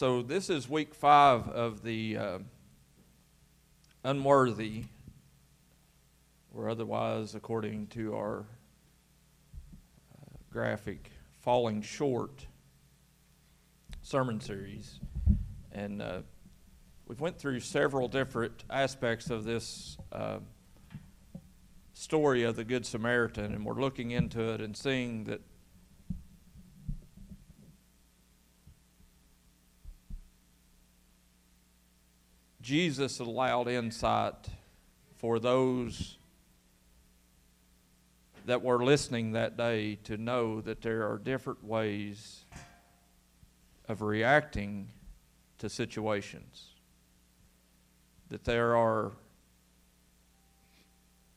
So this is week five of the uh, unworthy, or otherwise, according to our uh, graphic, falling short sermon series, and uh, we've went through several different aspects of this uh, story of the Good Samaritan, and we're looking into it and seeing that Jesus allowed insight for those that were listening that day to know that there are different ways of reacting to situations. That there are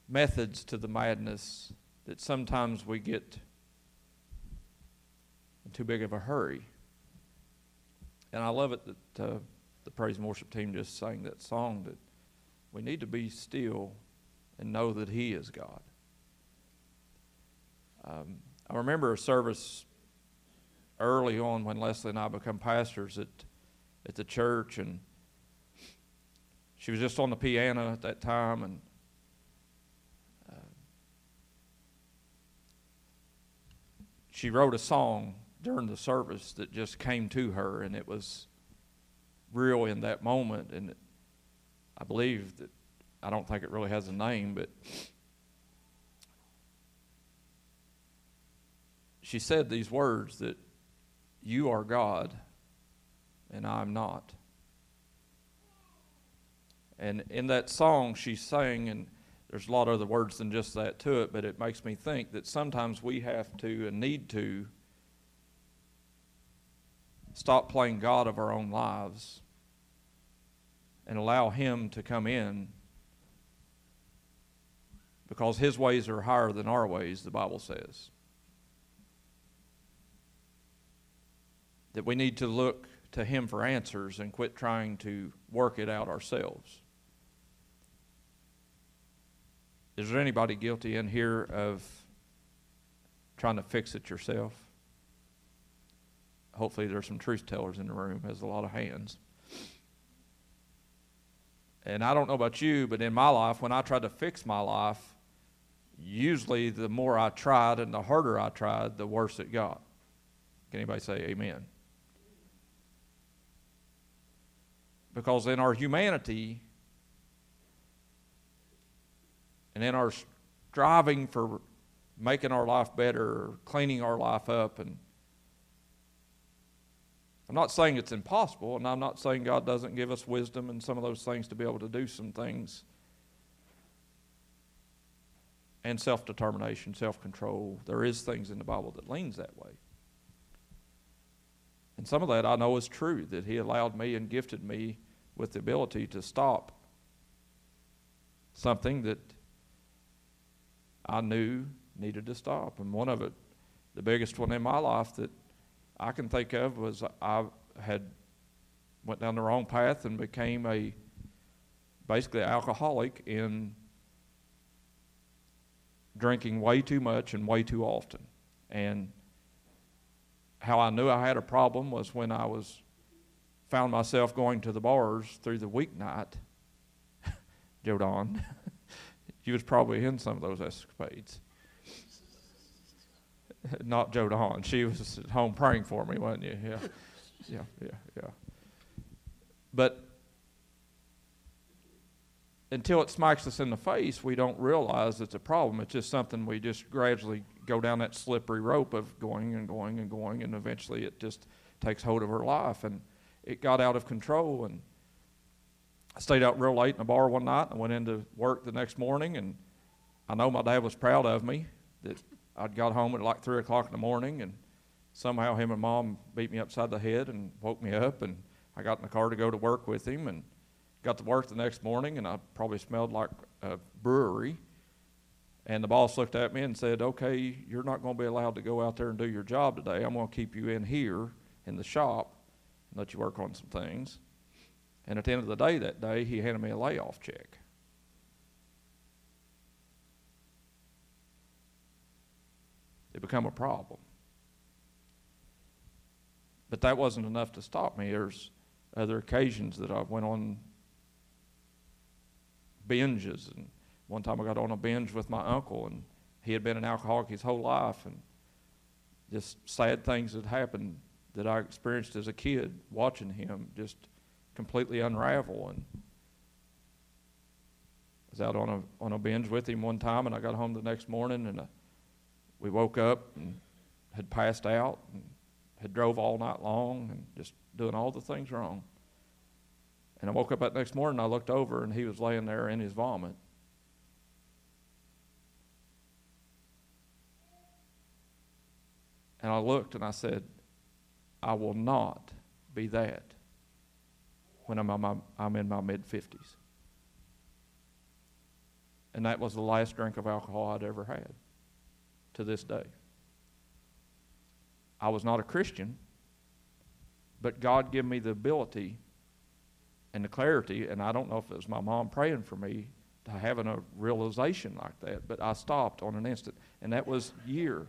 methods to the madness that sometimes we get in too big of a hurry. And I love it that uh, the praise and worship team just sang that song that we need to be still and know that He is God. Um, I remember a service early on when Leslie and I become pastors at at the church, and she was just on the piano at that time, and uh, she wrote a song during the service that just came to her, and it was real in that moment. And I believe that I don't think it really has a name, but she said these words that you are God and I'm not. And in that song, she sang, and there's a lot of other words than just that to it, but it makes me think that sometimes we have to and need to stop playing God of our own lives and allow Him to come in because His ways are higher than our ways, the Bible says. That we need to look to Him for answers and quit trying to work it out ourselves. Is there anybody guilty in here of trying to fix it yourself? Hopefully, there's some truth tellers in the room. Has a lot of hands. And I don't know about you, but in my life, when I tried to fix my life, usually the more I tried and the harder I tried, the worse it got. Can anybody say amen? Because in our humanity and in our striving for making our life better, cleaning our life up, and I'm not saying it's impossible, and I'm not saying God doesn't give us wisdom and some of those things to be able to do some things. And self determination, self control. There is things in the Bible that leans that way. And some of that I know is true, that He allowed me and gifted me with the ability to stop something that I knew needed to stop. And one of it, the biggest one in my life that I can think of was I had went down the wrong path and became a basically alcoholic in drinking way too much and way too often. And how I knew I had a problem was when I was found myself going to the bars through the weeknight. Joe Don, you was probably in some of those escapades. Not Joe Don. She was at home praying for me, wasn't you? Yeah, yeah, yeah, yeah. But until it smacks us in the face, we don't realize it's a problem. It's just something we just gradually go down that slippery rope of going and going and going, and eventually it just takes hold of her life. And it got out of control. And I stayed out real late in a bar one night. and went into work the next morning, and I know my dad was proud of me that I'd got home at like three o'clock in the morning, and somehow him and mom beat me upside the head and woke me up, and I got in the car to go to work with him, and got to work the next morning, and I probably smelled like a brewery. And the boss looked at me and said, "Okay, you're not going to be allowed to go out there and do your job today. I'm going to keep you in here in the shop and let you work on some things." And at the end of the day that day, he handed me a layoff check. It become a problem. But that wasn't enough to stop me. There's other occasions that I went on binges. And one time I got on a binge with my uncle, and he had been an alcoholic his whole life. And just sad things had happened that I experienced as a kid watching him just completely unravel. And I was out on a, on a binge with him one time, and I got home the next morning, and uh, we woke up and had passed out and had drove all night long and just doing all the things wrong. And I woke up that next morning, I looked over, and he was laying there in his vomit. And I looked and I said, I will not be that when I'm, I'm, I'm in my mid 50s. And that was the last drink of alcohol I'd ever had to this day. I was not a Christian, but God gave me the ability and the clarity, and I don't know if it was my mom praying for me to having a realization like that, but I stopped on an instant. And that was year,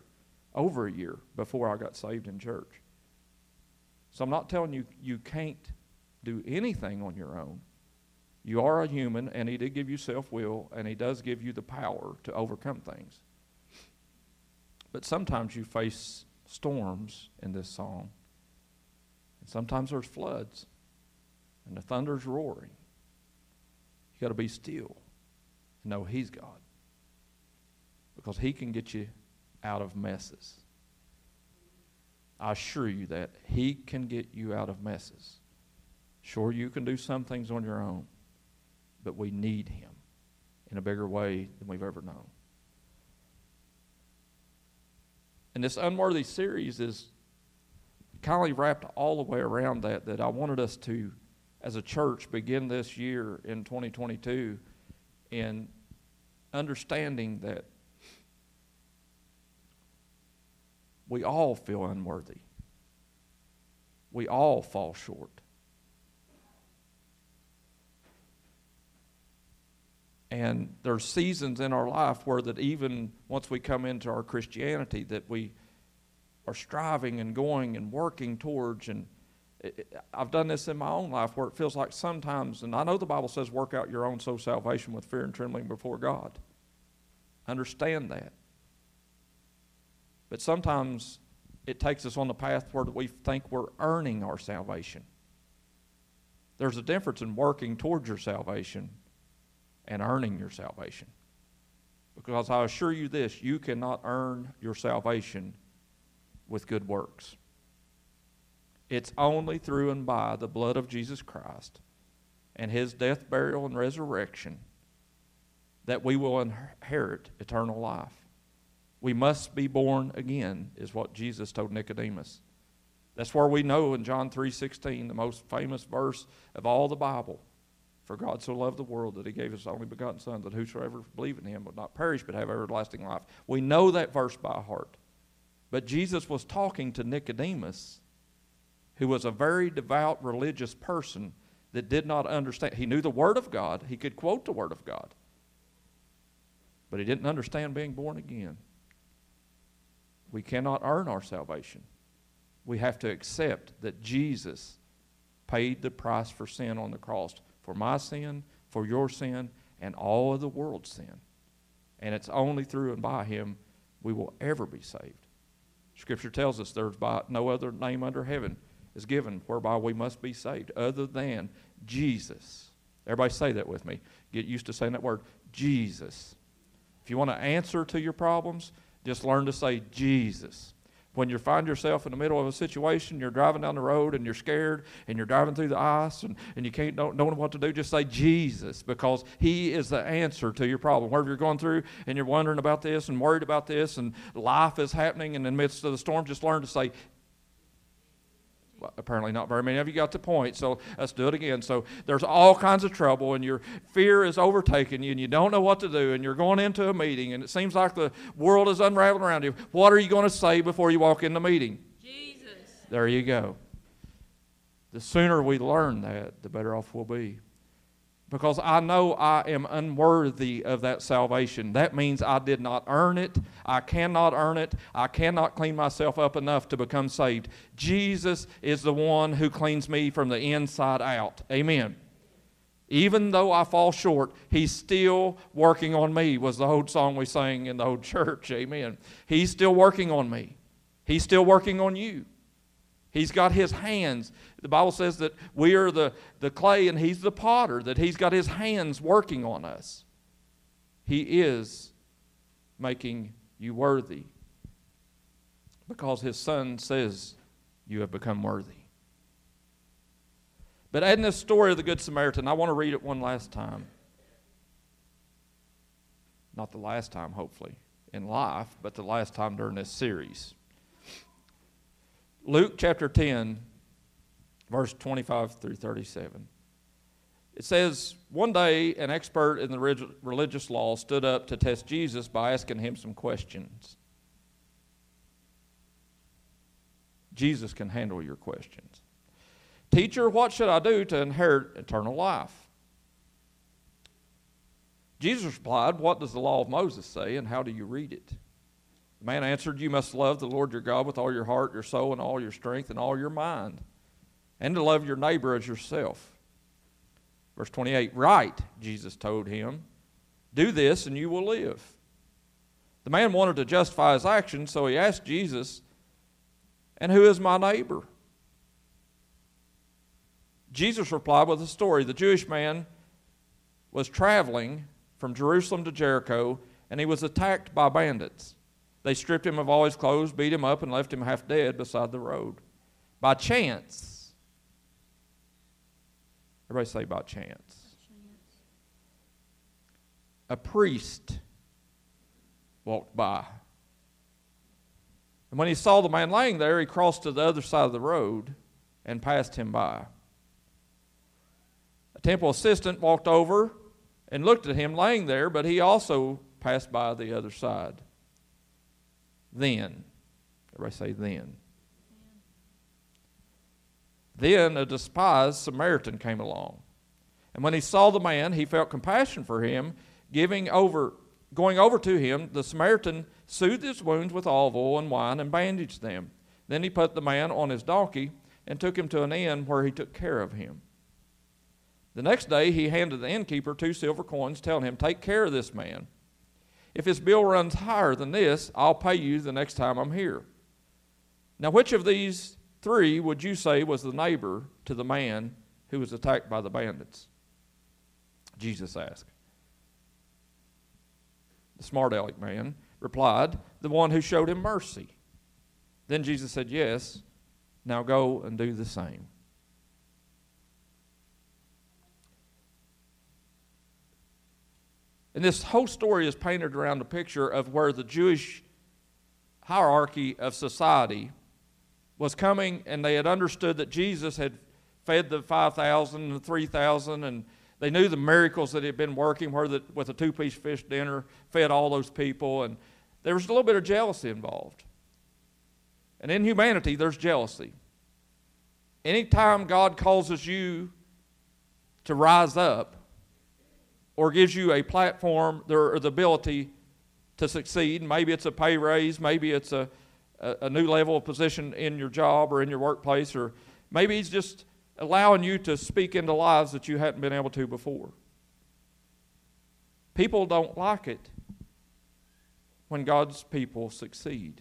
over a year before I got saved in church. So I'm not telling you you can't do anything on your own. You are a human, and He did give you self will, and He does give you the power to overcome things. But sometimes you face storms in this song, and sometimes there's floods, and the thunder's roaring. You got to be still and know He's God because He can get you out of messes. I assure you that He can get you out of messes. Sure, you can do some things on your own, but we need Him in a bigger way than we've ever known. And this unworthy series is kind of wrapped all the way around that, that I wanted us to, as a church, begin this year in 2022 in understanding that we all feel unworthy. We all fall short. And there's seasons in our life where that even once we come into our Christianity that we are striving and going and working towards and I've done this in my own life where it feels like sometimes, and I know the Bible says, work out your own soul salvation with fear and trembling before God. Understand that. But sometimes it takes us on the path where we think we're earning our salvation. There's a difference in working towards your salvation and earning your salvation. Because I assure you this you cannot earn your salvation with good works. It's only through and by the blood of Jesus Christ and his death, burial, and resurrection that we will inherit eternal life. We must be born again, is what Jesus told Nicodemus. That's where we know in John 3:16, the most famous verse of all the Bible. For God so loved the world that he gave his only begotten Son, that whosoever believe in him would not perish but have everlasting life. We know that verse by heart. But Jesus was talking to Nicodemus, who was a very devout religious person that did not understand. He knew the Word of God, he could quote the Word of God, but he didn't understand being born again. We cannot earn our salvation. We have to accept that Jesus paid the price for sin on the cross for my sin, for your sin, and all of the world's sin. And it's only through and by him we will ever be saved. Scripture tells us there's by no other name under heaven is given whereby we must be saved other than Jesus. Everybody say that with me. Get used to saying that word, Jesus. If you want to answer to your problems, just learn to say Jesus when you find yourself in the middle of a situation, you're driving down the road and you're scared and you're driving through the ice and, and you can't don't, know what to do, just say Jesus because He is the answer to your problem. Wherever you're going through and you're wondering about this and worried about this and life is happening and in the midst of the storm, just learn to say apparently not very many of you got the point so let's do it again. So there's all kinds of trouble and your fear is overtaking you and you don't know what to do and you're going into a meeting and it seems like the world is unraveling around you. What are you going to say before you walk in the meeting? Jesus. There you go. The sooner we learn that the better off we'll be because I know I am unworthy of that salvation. That means I did not earn it. I cannot earn it. I cannot clean myself up enough to become saved. Jesus is the one who cleans me from the inside out. Amen. Even though I fall short, He's still working on me, was the old song we sang in the old church. Amen. He's still working on me, He's still working on you. He's got his hands. The Bible says that we are the, the clay and he's the potter, that he's got his hands working on us. He is making you worthy because his son says you have become worthy. But in this story of the Good Samaritan, I want to read it one last time. Not the last time, hopefully, in life, but the last time during this series. Luke chapter 10, verse 25 through 37. It says, One day an expert in the religious law stood up to test Jesus by asking him some questions. Jesus can handle your questions. Teacher, what should I do to inherit eternal life? Jesus replied, What does the law of Moses say, and how do you read it? The man answered, You must love the Lord your God with all your heart, your soul, and all your strength, and all your mind, and to love your neighbor as yourself. Verse 28 Right, Jesus told him, Do this and you will live. The man wanted to justify his action, so he asked Jesus, And who is my neighbor? Jesus replied with a story. The Jewish man was traveling from Jerusalem to Jericho, and he was attacked by bandits. They stripped him of all his clothes, beat him up, and left him half dead beside the road. By chance, everybody say by chance. A priest walked by. And when he saw the man laying there, he crossed to the other side of the road and passed him by. A temple assistant walked over and looked at him laying there, but he also passed by the other side. Then, everybody say then. Then a despised Samaritan came along. And when he saw the man, he felt compassion for him, giving over, going over to him, the Samaritan soothed his wounds with olive oil and wine and bandaged them. Then he put the man on his donkey and took him to an inn where he took care of him. The next day he handed the innkeeper two silver coins, telling him, Take care of this man. If his bill runs higher than this, I'll pay you the next time I'm here. Now, which of these three would you say was the neighbor to the man who was attacked by the bandits? Jesus asked. The smart aleck man replied, The one who showed him mercy. Then Jesus said, Yes, now go and do the same. And this whole story is painted around a picture of where the Jewish hierarchy of society was coming and they had understood that Jesus had fed the 5,000 and the 3,000 and they knew the miracles that had been working where the, with a two-piece fish dinner fed all those people and there was a little bit of jealousy involved. And in humanity, there's jealousy. Anytime God causes you to rise up, or gives you a platform or the ability to succeed. Maybe it's a pay raise, maybe it's a, a, a new level of position in your job or in your workplace, or maybe he's just allowing you to speak into lives that you hadn't been able to before. People don't like it when God's people succeed.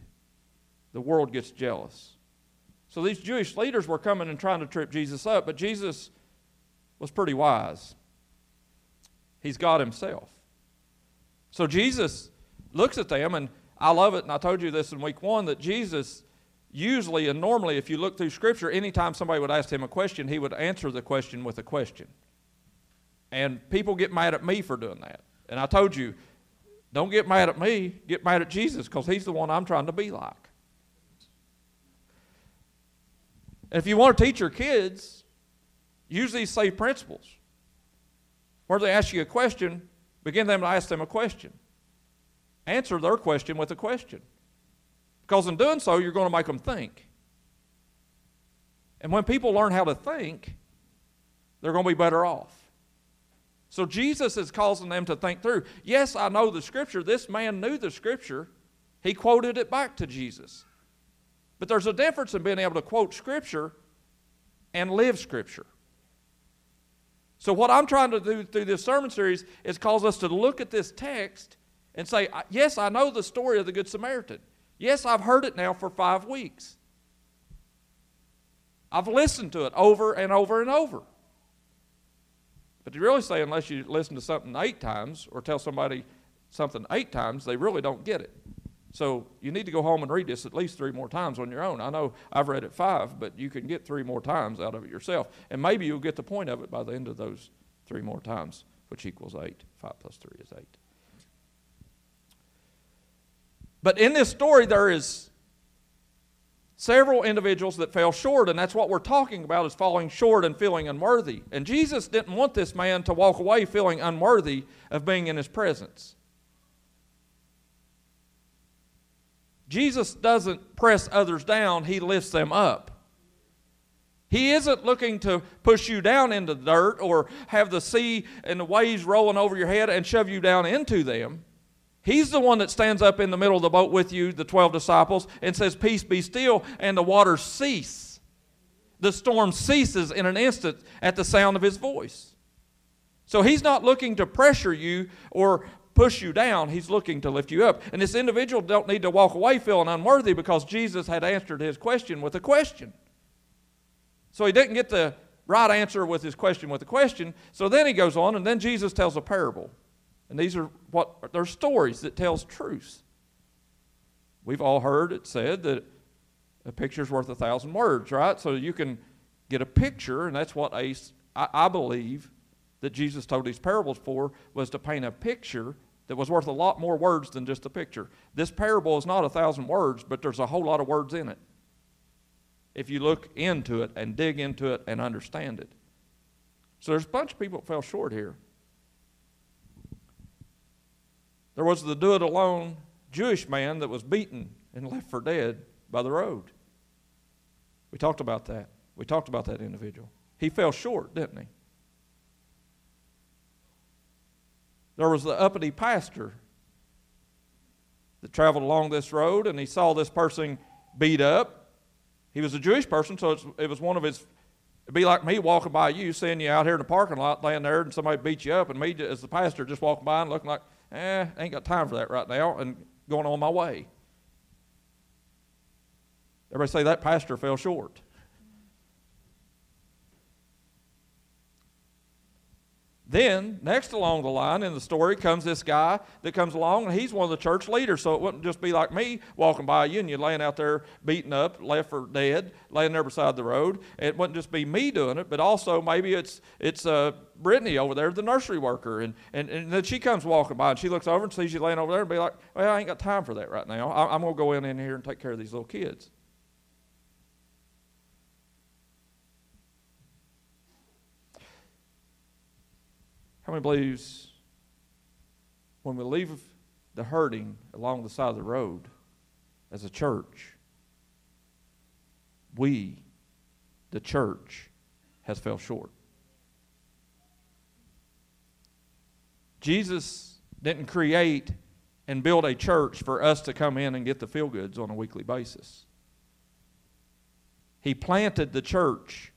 The world gets jealous. So these Jewish leaders were coming and trying to trip Jesus up, but Jesus was pretty wise. He's God Himself. So Jesus looks at them, and I love it, and I told you this in week one that Jesus usually and normally, if you look through Scripture, anytime somebody would ask him a question, he would answer the question with a question. And people get mad at me for doing that. And I told you, don't get mad at me, get mad at Jesus because he's the one I'm trying to be like. And if you want to teach your kids, use these safe principles. Where they ask you a question, begin them to ask them a question. Answer their question with a question. Because in doing so, you're going to make them think. And when people learn how to think, they're going to be better off. So Jesus is causing them to think through. Yes, I know the scripture. This man knew the scripture. He quoted it back to Jesus. But there's a difference in being able to quote scripture and live scripture. So, what I'm trying to do through this sermon series is cause us to look at this text and say, Yes, I know the story of the Good Samaritan. Yes, I've heard it now for five weeks. I've listened to it over and over and over. But you really say, unless you listen to something eight times or tell somebody something eight times, they really don't get it. So you need to go home and read this at least three more times on your own. I know I've read it five, but you can get three more times out of it yourself. And maybe you'll get the point of it by the end of those three more times, which equals eight. Five plus three is eight. But in this story, there is several individuals that fell short, and that's what we're talking about is falling short and feeling unworthy. And Jesus didn't want this man to walk away feeling unworthy of being in his presence. Jesus doesn't press others down, he lifts them up. He isn't looking to push you down into the dirt or have the sea and the waves rolling over your head and shove you down into them. He's the one that stands up in the middle of the boat with you, the 12 disciples, and says, Peace be still, and the waters cease. The storm ceases in an instant at the sound of his voice. So he's not looking to pressure you or push you down. He's looking to lift you up. And this individual don't need to walk away feeling unworthy because Jesus had answered his question with a question. So he didn't get the right answer with his question with a question. So then he goes on, and then Jesus tells a parable. And these are what they're stories that tells truths. We've all heard it said that a picture's worth a thousand words, right? So you can get a picture, and that's what I, I believe that Jesus told these parables for was to paint a picture that was worth a lot more words than just a picture. This parable is not a thousand words, but there's a whole lot of words in it. If you look into it and dig into it and understand it. So there's a bunch of people that fell short here. There was the do it alone Jewish man that was beaten and left for dead by the road. We talked about that. We talked about that individual. He fell short, didn't he? There was the uppity pastor that traveled along this road and he saw this person beat up. He was a Jewish person, so it was one of his. It'd be like me walking by you, seeing you out here in the parking lot laying there, and somebody beat you up, and me as the pastor just walking by and looking like, eh, ain't got time for that right now, and going on my way. Everybody say that pastor fell short. Then, next along the line in the story comes this guy that comes along, and he's one of the church leaders. So it wouldn't just be like me walking by you and you laying out there beaten up, left for dead, laying there beside the road. It wouldn't just be me doing it, but also maybe it's it's uh, Brittany over there, the nursery worker, and, and and then she comes walking by and she looks over and sees you laying over there and be like, "Well, I ain't got time for that right now. I, I'm gonna go in in here and take care of these little kids." How many believes when we leave the hurting along the side of the road as a church, we, the church, has fell short? Jesus didn't create and build a church for us to come in and get the feel goods on a weekly basis. He planted the church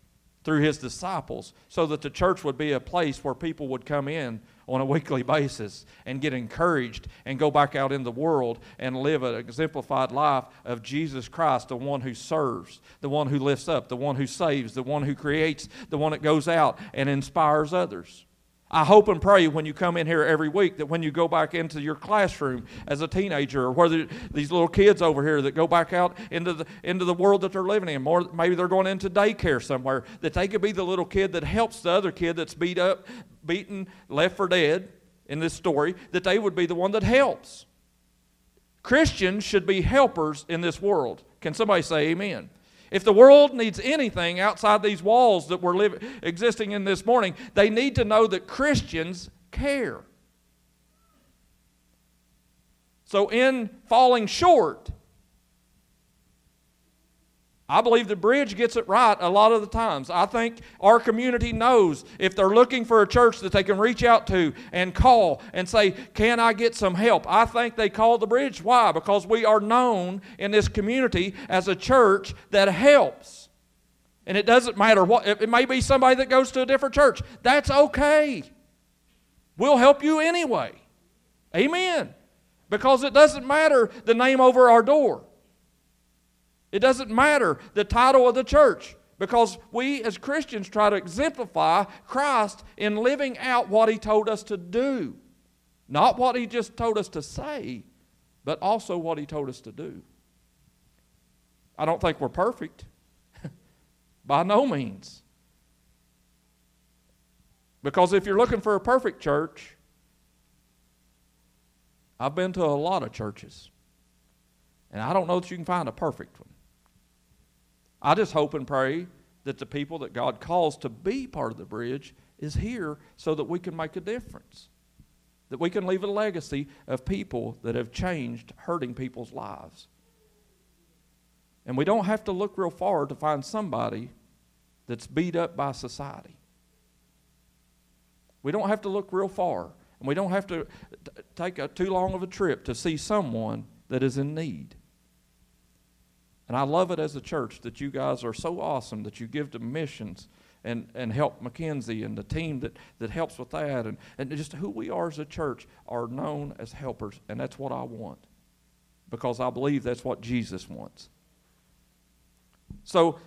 through his disciples so that the church would be a place where people would come in on a weekly basis and get encouraged and go back out in the world and live an exemplified life of Jesus Christ, the one who serves, the one who lifts up, the one who saves, the one who creates, the one that goes out and inspires others. I hope and pray when you come in here every week that when you go back into your classroom as a teenager, or whether these little kids over here that go back out into the into the world that they're living in, more maybe they're going into daycare somewhere, that they could be the little kid that helps the other kid that's beat up, beaten, left for dead in this story, that they would be the one that helps. Christians should be helpers in this world. Can somebody say amen? If the world needs anything outside these walls that we're living, existing in this morning, they need to know that Christians care. So, in falling short, I believe the bridge gets it right a lot of the times. I think our community knows if they're looking for a church that they can reach out to and call and say, Can I get some help? I think they call the bridge. Why? Because we are known in this community as a church that helps. And it doesn't matter what, it may be somebody that goes to a different church. That's okay. We'll help you anyway. Amen. Because it doesn't matter the name over our door. It doesn't matter the title of the church because we as Christians try to exemplify Christ in living out what He told us to do. Not what He just told us to say, but also what He told us to do. I don't think we're perfect. By no means. Because if you're looking for a perfect church, I've been to a lot of churches. And I don't know that you can find a perfect one. I just hope and pray that the people that God calls to be part of the bridge is here so that we can make a difference. That we can leave a legacy of people that have changed hurting people's lives. And we don't have to look real far to find somebody that's beat up by society. We don't have to look real far. And we don't have to t- take a, too long of a trip to see someone that is in need. And I love it as a church that you guys are so awesome that you give to missions and, and help McKenzie and the team that, that helps with that. And, and just who we are as a church are known as helpers. And that's what I want because I believe that's what Jesus wants. So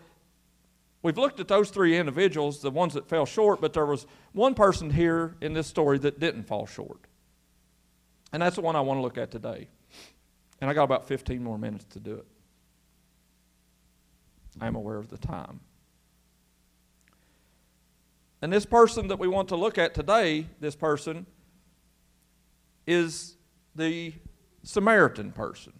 we've looked at those three individuals, the ones that fell short, but there was one person here in this story that didn't fall short. And that's the one I want to look at today. And I got about 15 more minutes to do it. I am aware of the time. And this person that we want to look at today, this person, is the Samaritan person.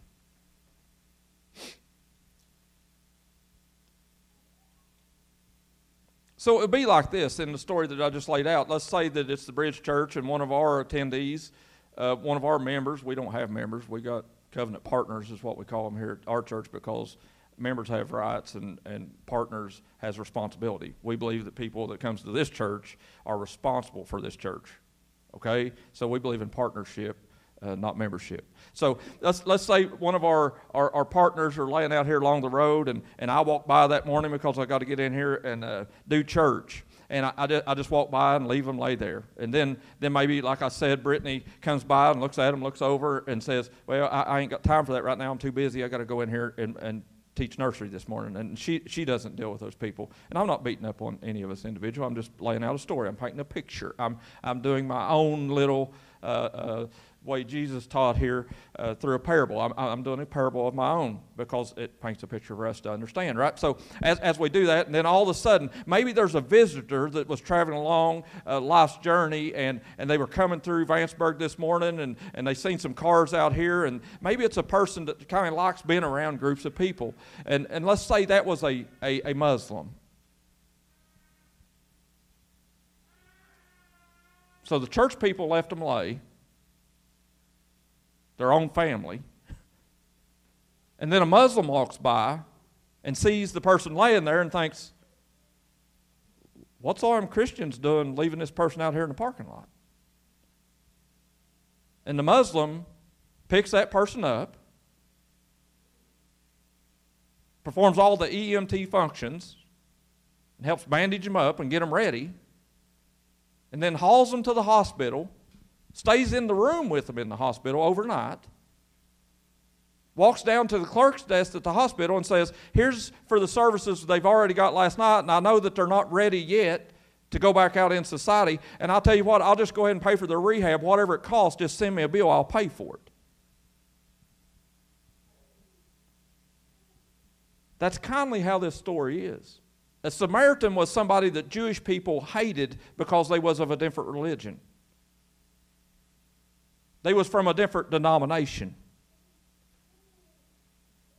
So it would be like this in the story that I just laid out. Let's say that it's the Bridge Church and one of our attendees, uh, one of our members, we don't have members, we got covenant partners, is what we call them here at our church because members have rights and, and partners has responsibility. We believe that people that comes to this church are responsible for this church. Okay? So we believe in partnership, uh, not membership. So let's, let's say one of our, our, our, partners are laying out here along the road, and, and I walk by that morning because I got to get in here and uh, do church. And I, I, just, I just walk by and leave them lay there. And then, then maybe, like I said, Brittany comes by and looks at them, looks over, and says, Well, I, I ain't got time for that right now. I'm too busy. I got to go in here and, and teach nursery this morning, and she, she doesn't deal with those people. And I'm not beating up on any of us individual. I'm just laying out a story. I'm painting a picture. I'm, I'm doing my own little uh, uh, way Jesus taught here uh, through a parable. I'm, I'm, doing a parable of my own because it paints a picture for us to understand, right? So as, as we do that, and then all of a sudden, maybe there's a visitor that was traveling along uh, life's journey and, and they were coming through Vanceburg this morning and, and they seen some cars out here, and maybe it's a person that kind of likes being around groups of people. And, and let's say that was a, a, a Muslim. So the church people left them lay their own family. And then a Muslim walks by and sees the person laying there and thinks, What's all them Christians doing leaving this person out here in the parking lot? And the Muslim picks that person up, performs all the EMT functions, and helps bandage them up and get them ready, and then hauls them to the hospital stays in the room with them in the hospital overnight, walks down to the clerk's desk at the hospital and says, Here's for the services they've already got last night, and I know that they're not ready yet to go back out in society. And I'll tell you what, I'll just go ahead and pay for their rehab. Whatever it costs, just send me a bill, I'll pay for it. That's kindly how this story is. A Samaritan was somebody that Jewish people hated because they was of a different religion. They was from a different denomination.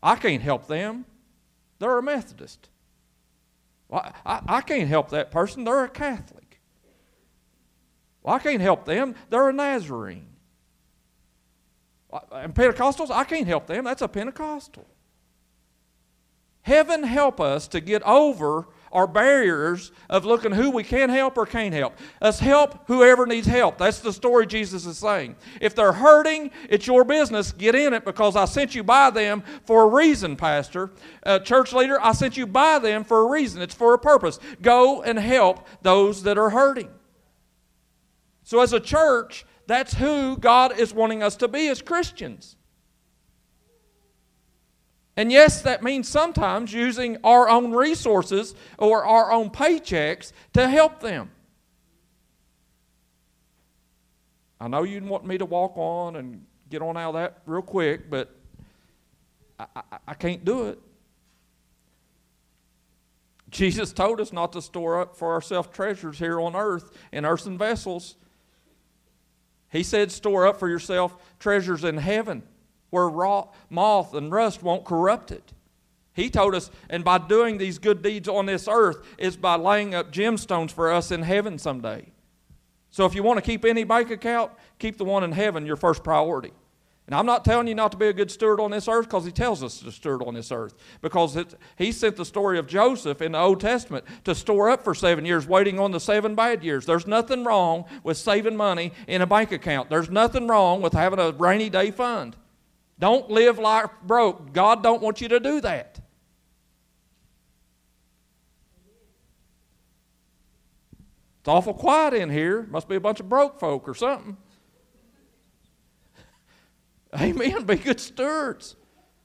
I can't help them. They're a Methodist. Well, I, I can't help that person. They're a Catholic. Well, I can't help them. They're a Nazarene. And Pentecostals, I can't help them. That's a Pentecostal. Heaven help us to get over our barriers of looking who we can help or can't help. Us help whoever needs help. That's the story Jesus is saying. If they're hurting, it's your business. Get in it because I sent you by them for a reason, Pastor. Uh, church leader, I sent you by them for a reason. It's for a purpose. Go and help those that are hurting. So, as a church, that's who God is wanting us to be as Christians. And yes, that means sometimes using our own resources or our own paychecks to help them. I know you want me to walk on and get on out of that real quick, but I, I, I can't do it. Jesus told us not to store up for ourselves treasures here on earth in earthen vessels. He said, store up for yourself treasures in heaven where moth and rust won't corrupt it. He told us, and by doing these good deeds on this earth is by laying up gemstones for us in heaven someday. So if you want to keep any bank account, keep the one in heaven your first priority. And I'm not telling you not to be a good steward on this earth because he tells us to steward on this earth. Because it, he sent the story of Joseph in the Old Testament to store up for seven years, waiting on the seven bad years. There's nothing wrong with saving money in a bank account. There's nothing wrong with having a rainy day fund. Don't live like broke. God don't want you to do that. It's awful quiet in here. Must be a bunch of broke folk or something. Amen. Be good stewards.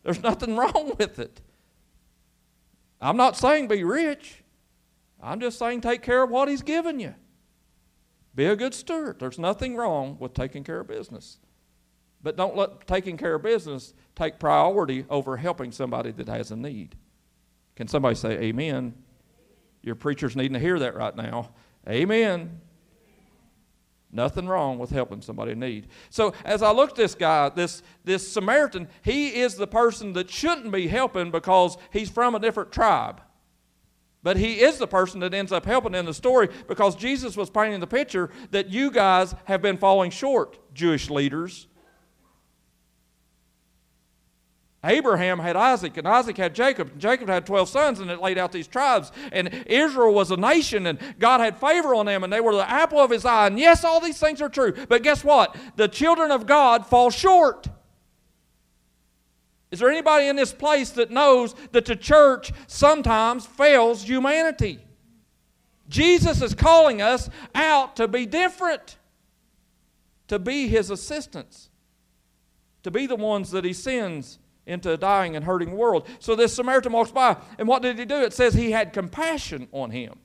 There's nothing wrong with it. I'm not saying be rich. I'm just saying take care of what He's given you. Be a good steward. There's nothing wrong with taking care of business. But don't let taking care of business take priority over helping somebody that has a need. Can somebody say amen? Your preacher's needing to hear that right now. Amen. Nothing wrong with helping somebody in need. So as I look at this guy, this, this Samaritan, he is the person that shouldn't be helping because he's from a different tribe. But he is the person that ends up helping in the story because Jesus was painting the picture that you guys have been falling short, Jewish leaders. Abraham had Isaac, and Isaac had Jacob, and Jacob had 12 sons, and it laid out these tribes. And Israel was a nation, and God had favor on them, and they were the apple of his eye. And yes, all these things are true. But guess what? The children of God fall short. Is there anybody in this place that knows that the church sometimes fails humanity? Jesus is calling us out to be different, to be his assistants, to be the ones that he sends into a dying and hurting world. So this Samaritan walks by, and what did he do? It says he had compassion on him.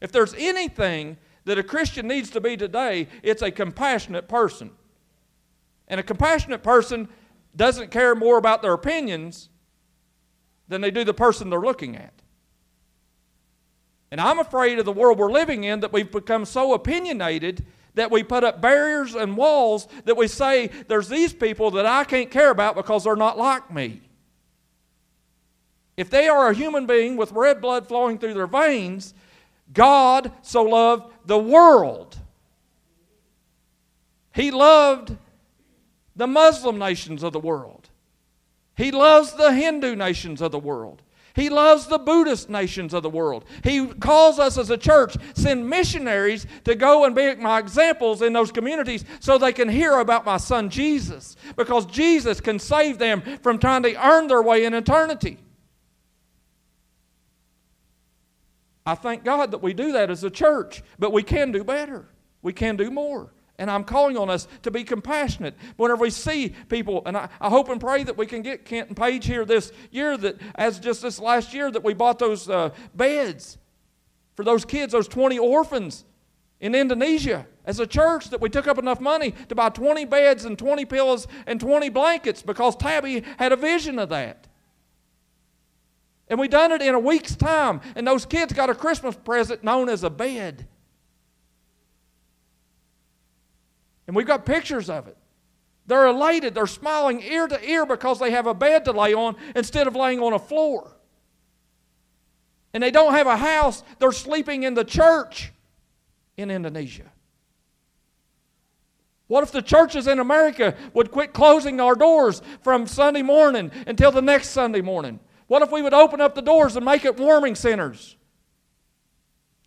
If there's anything that a Christian needs to be today, it's a compassionate person. And a compassionate person doesn't care more about their opinions than they do the person they're looking at. And I'm afraid of the world we're living in that we've become so opinionated that we put up barriers and walls that we say there's these people that I can't care about because they're not like me. If they are a human being with red blood flowing through their veins, God so loved the world. He loved the Muslim nations of the world. He loves the Hindu nations of the world. He loves the Buddhist nations of the world. He calls us as a church, send missionaries to go and be my examples in those communities so they can hear about my son Jesus. Because Jesus can save them from trying to earn their way in eternity. I thank God that we do that as a church, but we can do better. We can do more. And I'm calling on us to be compassionate. Whenever we see people, and I, I, hope and pray that we can get Kent and Page here this year, that as just this last year, that we bought those uh, beds for those kids, those 20 orphans in Indonesia. As a church, that we took up enough money to buy 20 beds and 20 pillows and 20 blankets because Tabby had a vision of that. And we done it in a week's time, and those kids got a Christmas present known as a bed. And we've got pictures of it. They're elated. They're smiling ear to ear because they have a bed to lay on instead of laying on a floor. And they don't have a house. They're sleeping in the church in Indonesia. What if the churches in America would quit closing our doors from Sunday morning until the next Sunday morning? What if we would open up the doors and make it warming centers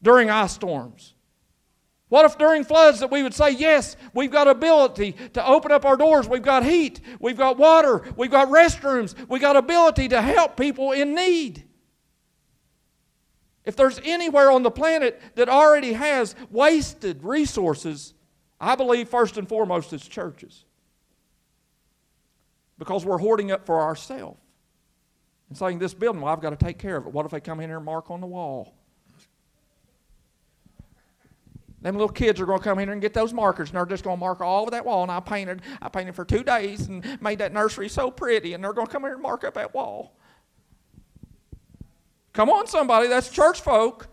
during ice storms? What if during floods that we would say, yes, we've got ability to open up our doors. We've got heat, we've got water, we've got restrooms, we've got ability to help people in need. If there's anywhere on the planet that already has wasted resources, I believe first and foremost it's churches. Because we're hoarding up for ourselves. And saying, this building, well, I've got to take care of it. What if they come in here and mark on the wall? Them little kids are going to come in here and get those markers, and they're just going to mark all over that wall. And I painted, I painted for two days and made that nursery so pretty, and they're going to come here and mark up that wall. Come on, somebody, that's church folk.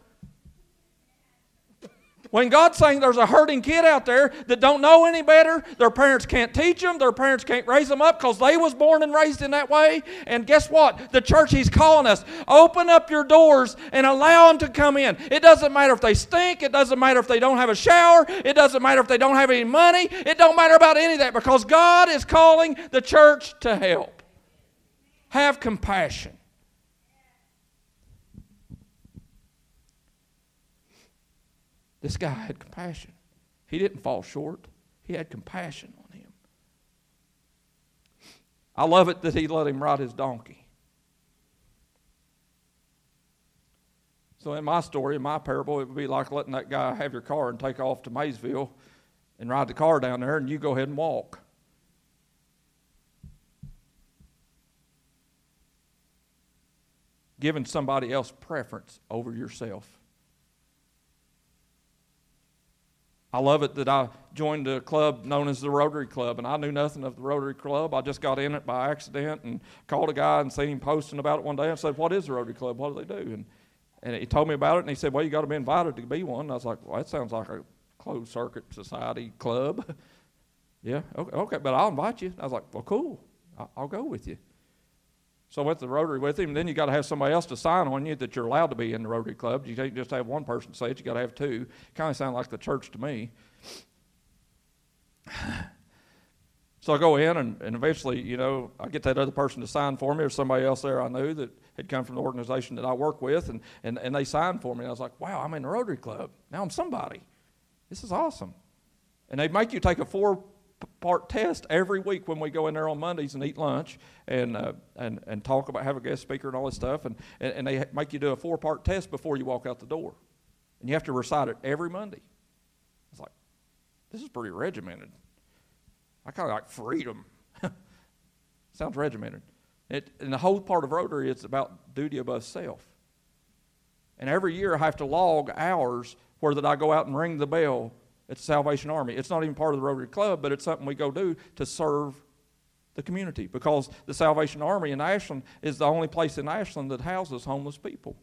When God's saying there's a hurting kid out there that don't know any better, their parents can't teach them, their parents can't raise them up because they was born and raised in that way. And guess what? The church He's calling us. Open up your doors and allow them to come in. It doesn't matter if they stink. It doesn't matter if they don't have a shower. It doesn't matter if they don't have any money. It don't matter about any of that because God is calling the church to help. Have compassion. This guy had compassion. He didn't fall short, he had compassion on him. I love it that he let him ride his donkey. So, in my story, in my parable, it would be like letting that guy have your car and take off to Maysville and ride the car down there, and you go ahead and walk. Giving somebody else preference over yourself. I love it that I joined a club known as the Rotary Club, and I knew nothing of the Rotary Club. I just got in it by accident and called a guy and seen him posting about it one day. I said, "What is the Rotary Club? What do they do?" And and he told me about it, and he said, "Well, you got to be invited to be one." And I was like, "Well, that sounds like a closed circuit society club." yeah, okay, okay, but I'll invite you. I was like, "Well, cool. I'll, I'll go with you." So with the Rotary with him. Then you got to have somebody else to sign on you that you're allowed to be in the Rotary Club. You can't just have one person say it. You got to have two. Kind of sound like the church to me. So I go in, and, and eventually, you know, I get that other person to sign for me, or somebody else there I knew that had come from the organization that I work with, and, and, and they signed for me. And I was like, wow, I'm in the Rotary Club. Now I'm somebody. This is awesome. And they make you take a four part test every week when we go in there on Mondays and eat lunch and, uh, and, and talk about, have a guest speaker and all this stuff. And, and, and they make you do a four part test before you walk out the door. And you have to recite it every Monday. It's like, this is pretty regimented. I kind of like freedom. Sounds regimented. It, and the whole part of Rotary is about duty above self. And every year I have to log hours where that I go out and ring the bell it's Salvation Army. It's not even part of the Rotary Club, but it's something we go do to serve the community because the Salvation Army in Ashland is the only place in Ashland that houses homeless people.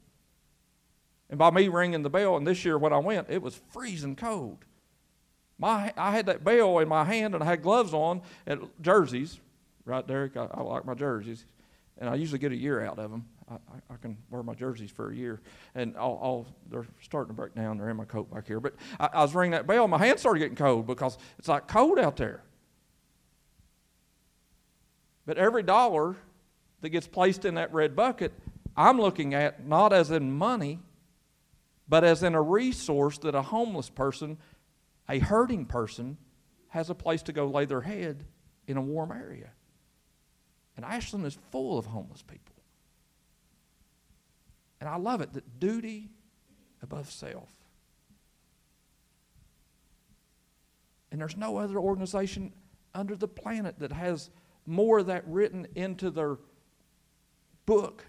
And by me ringing the bell, and this year when I went, it was freezing cold. My, I had that bell in my hand and I had gloves on and jerseys, right, Derek? I, I like my jerseys. And I usually get a year out of them. I, I, can wear my jerseys for a year, and I'll, I'll, they're starting to break down. They're in my coat back here. But I, I was ringing that bell, my hands started getting cold because it's like cold out there. But every dollar that gets placed in that red bucket, I'm looking at not as in money, but as in a resource that a homeless person, a hurting person, has a place to go lay their head in a warm area. And Ashland is full of homeless people. And I love it that duty above self. And there's no other organization under the planet that has more of that written into their book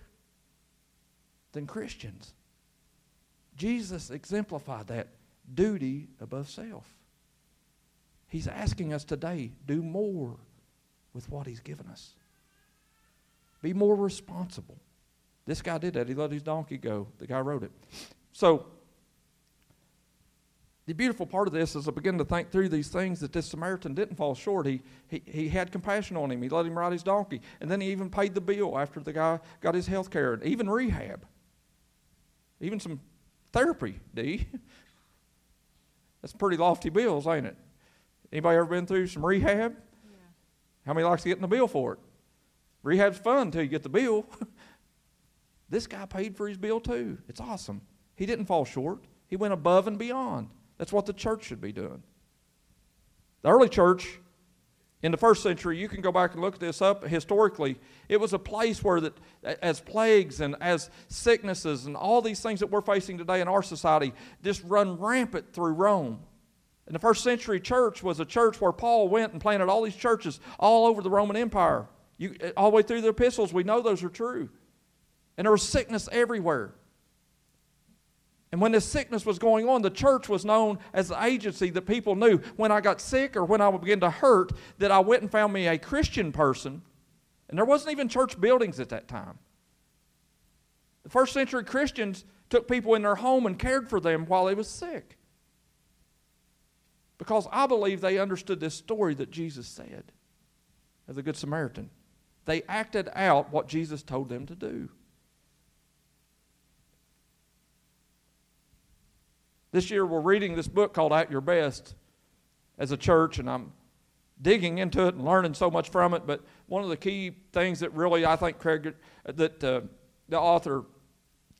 than Christians. Jesus exemplified that duty above self. He's asking us today do more with what He's given us. Be more responsible. This guy did that. He let his donkey go. The guy wrote it. So, the beautiful part of this is I begin to think through these things that this Samaritan didn't fall short. He, he, he had compassion on him. He let him ride his donkey. And then he even paid the bill after the guy got his health care, and even rehab. Even some therapy, D. That's pretty lofty bills, ain't it? Anybody ever been through some rehab? Yeah. How many likes getting the bill for it? Rehab's fun until you get the bill. This guy paid for his bill too. It's awesome. He didn't fall short, he went above and beyond. That's what the church should be doing. The early church in the first century, you can go back and look this up historically. It was a place where that, as plagues and as sicknesses and all these things that we're facing today in our society just run rampant through Rome. And the first century church was a church where Paul went and planted all these churches all over the Roman Empire. You, all the way through the epistles, we know those are true. And there was sickness everywhere. And when this sickness was going on, the church was known as the agency that people knew when I got sick or when I would begin to hurt that I went and found me a Christian person. And there wasn't even church buildings at that time. The first century Christians took people in their home and cared for them while they was sick. Because I believe they understood this story that Jesus said of the Good Samaritan. They acted out what Jesus told them to do. This year, we're reading this book called At Your Best as a church, and I'm digging into it and learning so much from it. But one of the key things that really I think Craig, that uh, the author,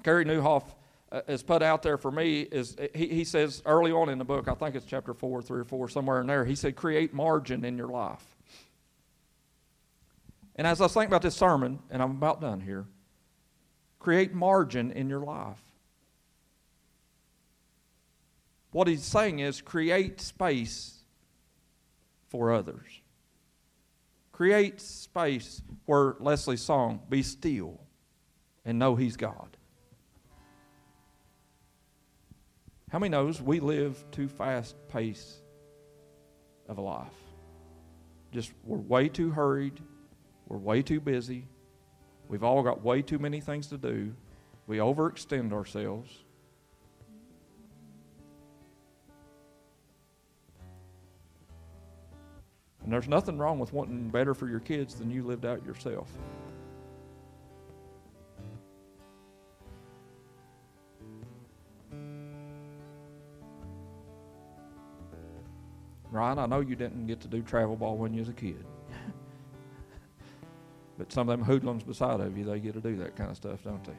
Carey Nieuwhof, uh, has put out there for me is he, he says early on in the book, I think it's chapter four, three or four, somewhere in there, he said, create margin in your life. And as I think about this sermon, and I'm about done here, create margin in your life. What he's saying is create space for others. Create space where Leslie's song, Be Still and Know He's God. How many knows we live too fast pace of a life? Just we're way too hurried, we're way too busy, we've all got way too many things to do, we overextend ourselves. And there's nothing wrong with wanting better for your kids than you lived out yourself. Ryan, I know you didn't get to do travel ball when you was a kid. but some of them hoodlums beside of you, they get to do that kind of stuff, don't they?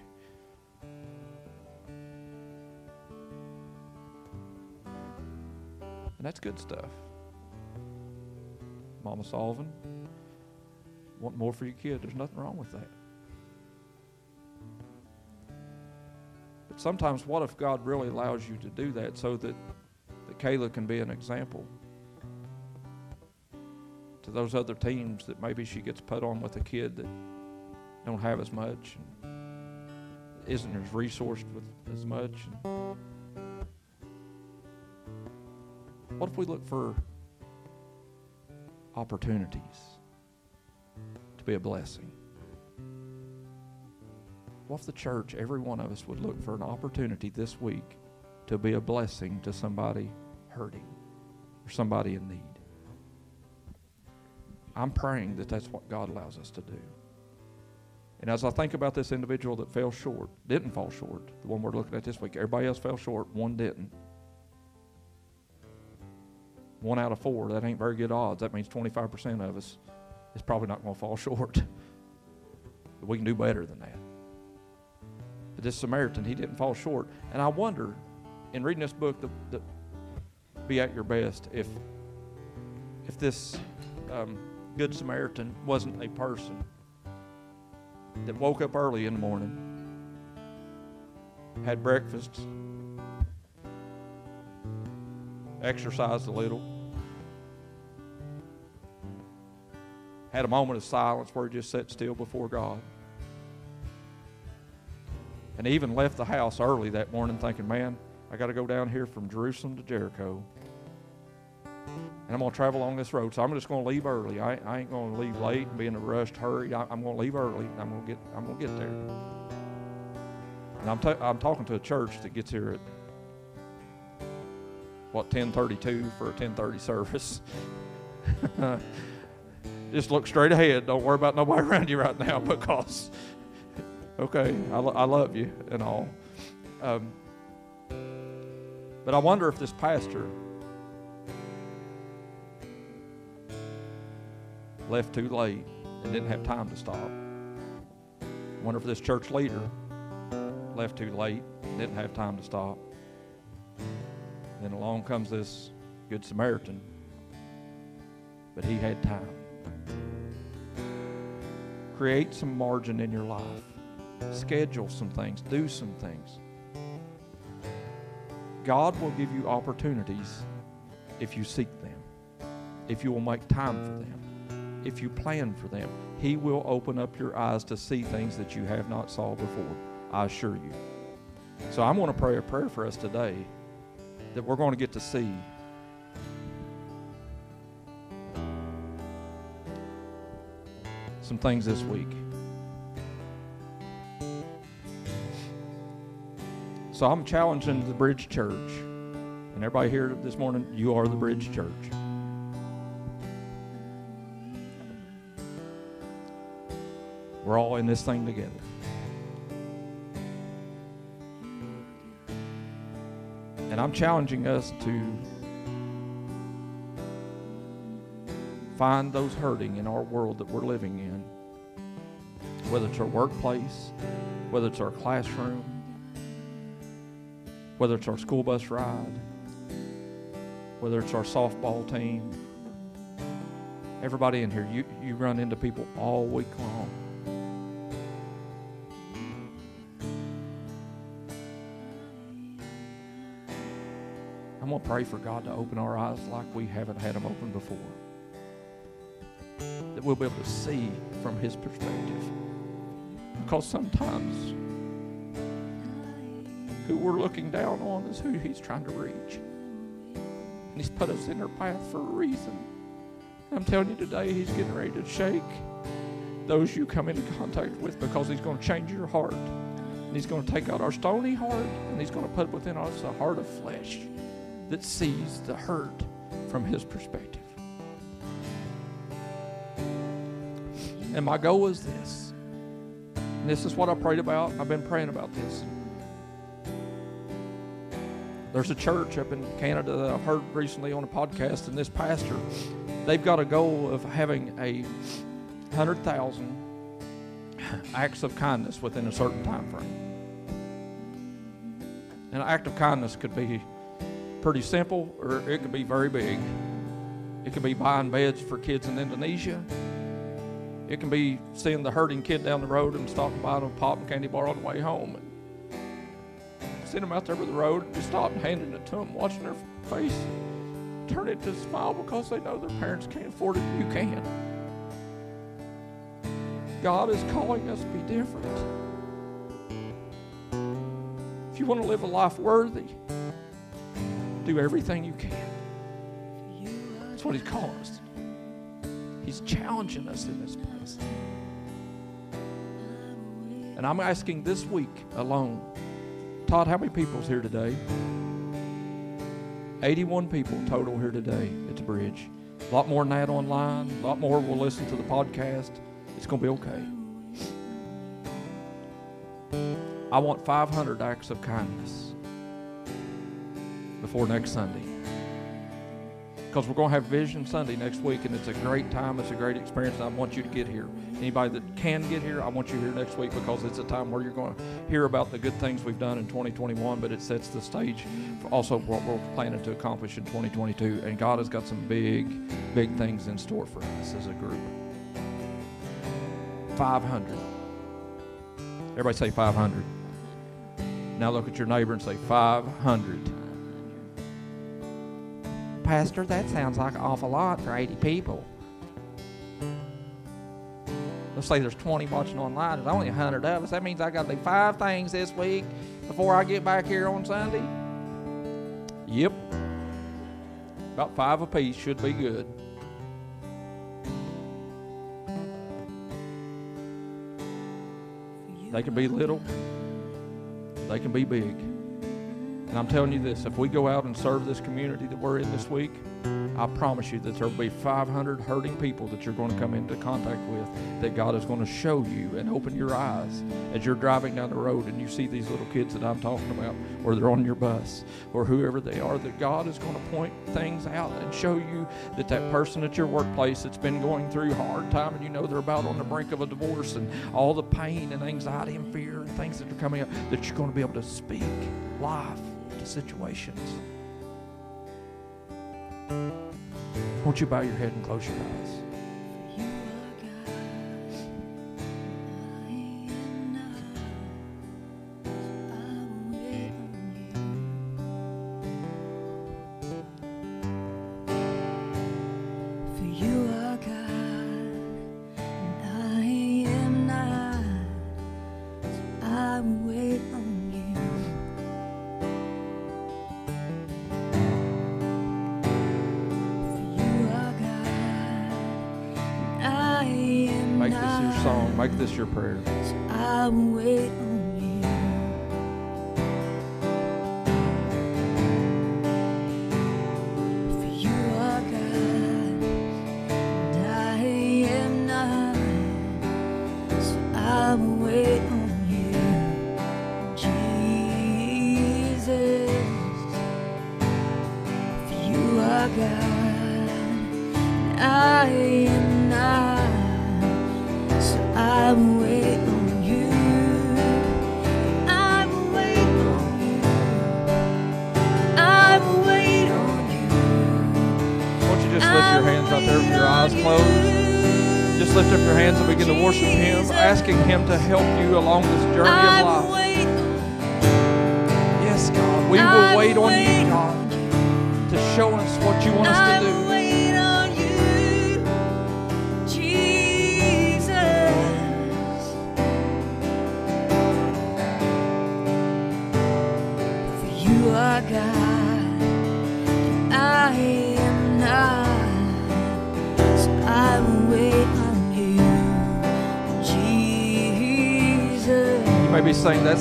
And that's good stuff. Mama Sullivan. Want more for your kid. There's nothing wrong with that. But sometimes, what if God really allows you to do that so that, that Kayla can be an example to those other teams that maybe she gets put on with a kid that don't have as much and isn't as resourced with as much. What if we look for opportunities to be a blessing. What if the church, every one of us, would look for an opportunity this week to be a blessing to somebody hurting or somebody in need? I'm praying that that's what God allows us to do. And as I think about this individual that fell short, didn't fall short, the one we're looking at this week, everybody else fell short, one didn't one out of four, that ain't very good odds. That means 25% of us is probably not going to fall short. but we can do better than that. But this Samaritan, he didn't fall short. And I wonder, in reading this book, the, the Be At Your Best, if, if this um, Good Samaritan wasn't a person that woke up early in the morning, had breakfast, exercised a little, had a moment of silence where he just sat still before God. And even left the house early that morning thinking, man, I got to go down here from Jerusalem to Jericho. And I'm going to travel along this road. So I'm just going to leave early. I, I ain't going to leave late and be in a rushed hurry. I, am going to leave early. I'm going to get, I'm going to get there. And I'm, ta- I'm talking to a church that gets here at, what, 1032 for a 1030 service. just look straight ahead. Don't worry about nobody around you right now because, okay, I, lo- I love you and all. Um, but I wonder if this pastor left too late and didn't have time to stop. I wonder if this church leader left too late, and didn't have time to stop. Then along comes this Good Samaritan, but he had time. Create some margin in your life. Schedule some things. Do some things. God will give you opportunities if you seek them, if you will make time for them, if you plan for them. He will open up your eyes to see things that you have not saw before. I assure you. So I'm going to pray a prayer for us today that we're going to get to see some things this week. So I'm challenging the Bridge Church. And everybody here this morning, you are the Bridge Church. We're all in this thing together. And I'm challenging us to find those hurting in our world that we're living in, whether it's our workplace, whether it's our classroom, whether it's our school bus ride, whether it's our softball team. Everybody in here, you, you run into people all week long. I'm going to pray for God to open our eyes like we haven't had them open before that we'll be able to see from His perspective. Because sometimes who we're looking down on is who He's trying to reach. And He's put us in our path for a reason. I'm telling you today, He's getting ready to shake those you come into contact with because He's going to change your heart. And He's going to take out our stony heart and He's going to put within us a heart of flesh that sees the hurt from His perspective. And my goal is this. And this is what I prayed about. I've been praying about this. There's a church up in Canada that I've heard recently on a podcast, and this pastor, they've got a goal of having a hundred thousand acts of kindness within a certain time frame. An act of kindness could be pretty simple, or it could be very big. It could be buying beds for kids in Indonesia. It can be seeing the hurting kid down the road and stopping by them, popping candy bar on the way home. And seeing them out there with the road, just stopping, handing it to them, watching their face turn into a smile because they know their parents can't afford it. You can. God is calling us to be different. If you want to live a life worthy, do everything you can. That's what He's calling us He's challenging us in this place. And I'm asking this week alone, Todd, how many people's here today? 81 people total here today at the bridge. A lot more than that online. A lot more will listen to the podcast. It's going to be okay. I want 500 acts of kindness before next Sunday because we're going to have Vision Sunday next week, and it's a great time. It's a great experience. I want you to get here. Anybody that can get here, I want you here next week because it's a time where you're going to hear about the good things we've done in 2021, but it sets the stage for also what we're planning to accomplish in 2022. And God has got some big, big things in store for us as a group. 500. Everybody say 500. Now look at your neighbor and say 500. Pastor, that sounds like an awful lot for 80 people. Let's say there's 20 watching online. There's only 100 of us. That means I got to do five things this week before I get back here on Sunday. Yep. About five apiece should be good. They can be little, they can be big. And I'm telling you this if we go out and serve this community that we're in this week, I promise you that there will be 500 hurting people that you're going to come into contact with that God is going to show you and open your eyes as you're driving down the road and you see these little kids that I'm talking about, or they're on your bus, or whoever they are, that God is going to point things out and show you that that person at your workplace that's been going through hard time and you know they're about on the brink of a divorce and all the pain and anxiety and fear and things that are coming up, that you're going to be able to speak life to situations. Won't you bow your head and close your eyes? Your prayer.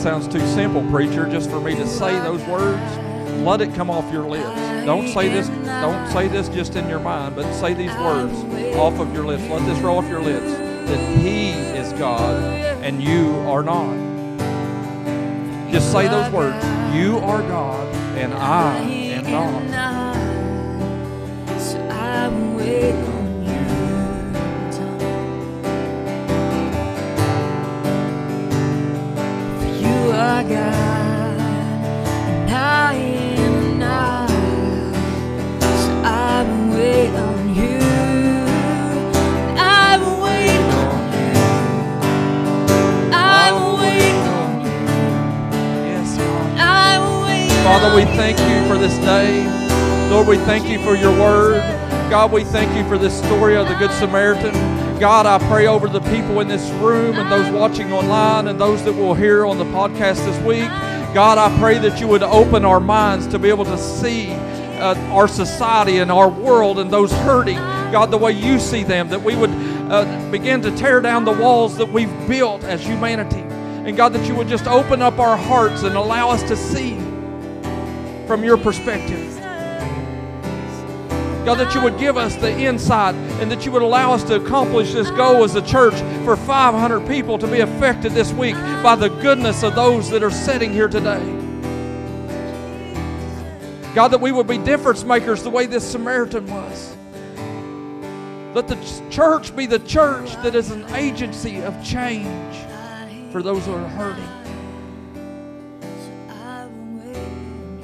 Sounds too simple, preacher, just for me to say those words. Let it come off your lips. Don't say this. Don't say this just in your mind, but say these words off of your lips. Let this roll off your lips. That He is God and you are not. Just say those words. You are God and I am not. God, and I am not. So I will wait on you. I will wait on you. I will wait on you. Yes, God. Father, we thank you for this day. Lord, we thank you for your word. God, we thank you for this story of the Good Samaritan. God, I pray over the people in this room and those watching online and those that will hear on the podcast this week. God, I pray that you would open our minds to be able to see uh, our society and our world and those hurting, God, the way you see them, that we would uh, begin to tear down the walls that we've built as humanity. And God, that you would just open up our hearts and allow us to see from your perspective. God, that you would give us the insight and that you would allow us to accomplish this goal as a church for 500 people to be affected this week by the goodness of those that are sitting here today. God, that we would be difference makers the way this Samaritan was. Let the church be the church that is an agency of change for those who are hurting.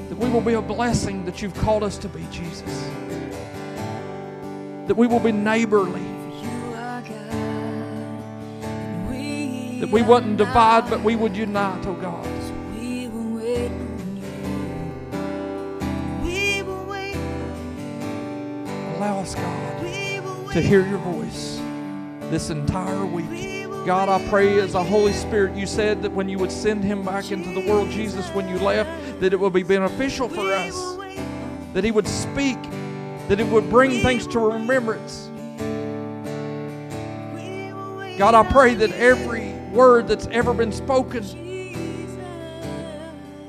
That we will be a blessing that you've called us to be, Jesus. That we will be neighborly. That we wouldn't divide, but we would unite, oh God. Allow us, God, to hear your voice this entire week. God, I pray as the Holy Spirit, you said that when you would send him back into the world, Jesus, when you left, that it would be beneficial for us. That he would speak, that it would bring things to remembrance. God, I pray that every word that's ever been spoken,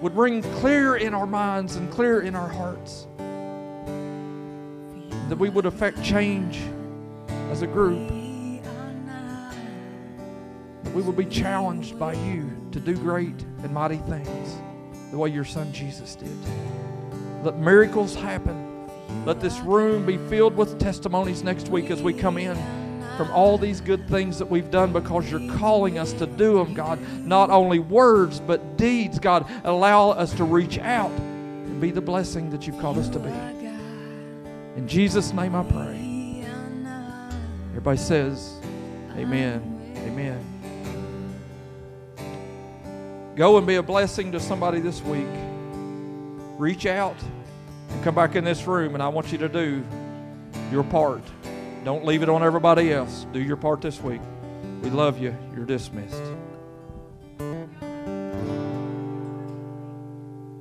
would ring clear in our minds and clear in our hearts. That we would affect change as a group. That we would be challenged by you to do great and mighty things the way your son Jesus did. Let miracles happen. Let this room be filled with testimonies next week as we come in from all these good things that we've done because you're calling us to do them, God. Not only words, but deeds, God. Allow us to reach out and be the blessing that you've called us to be. In Jesus' name I pray. Everybody says, Amen. Amen. Go and be a blessing to somebody this week. Reach out and come back in this room, and I want you to do your part. Don't leave it on everybody else. Do your part this week. We love you. You're dismissed.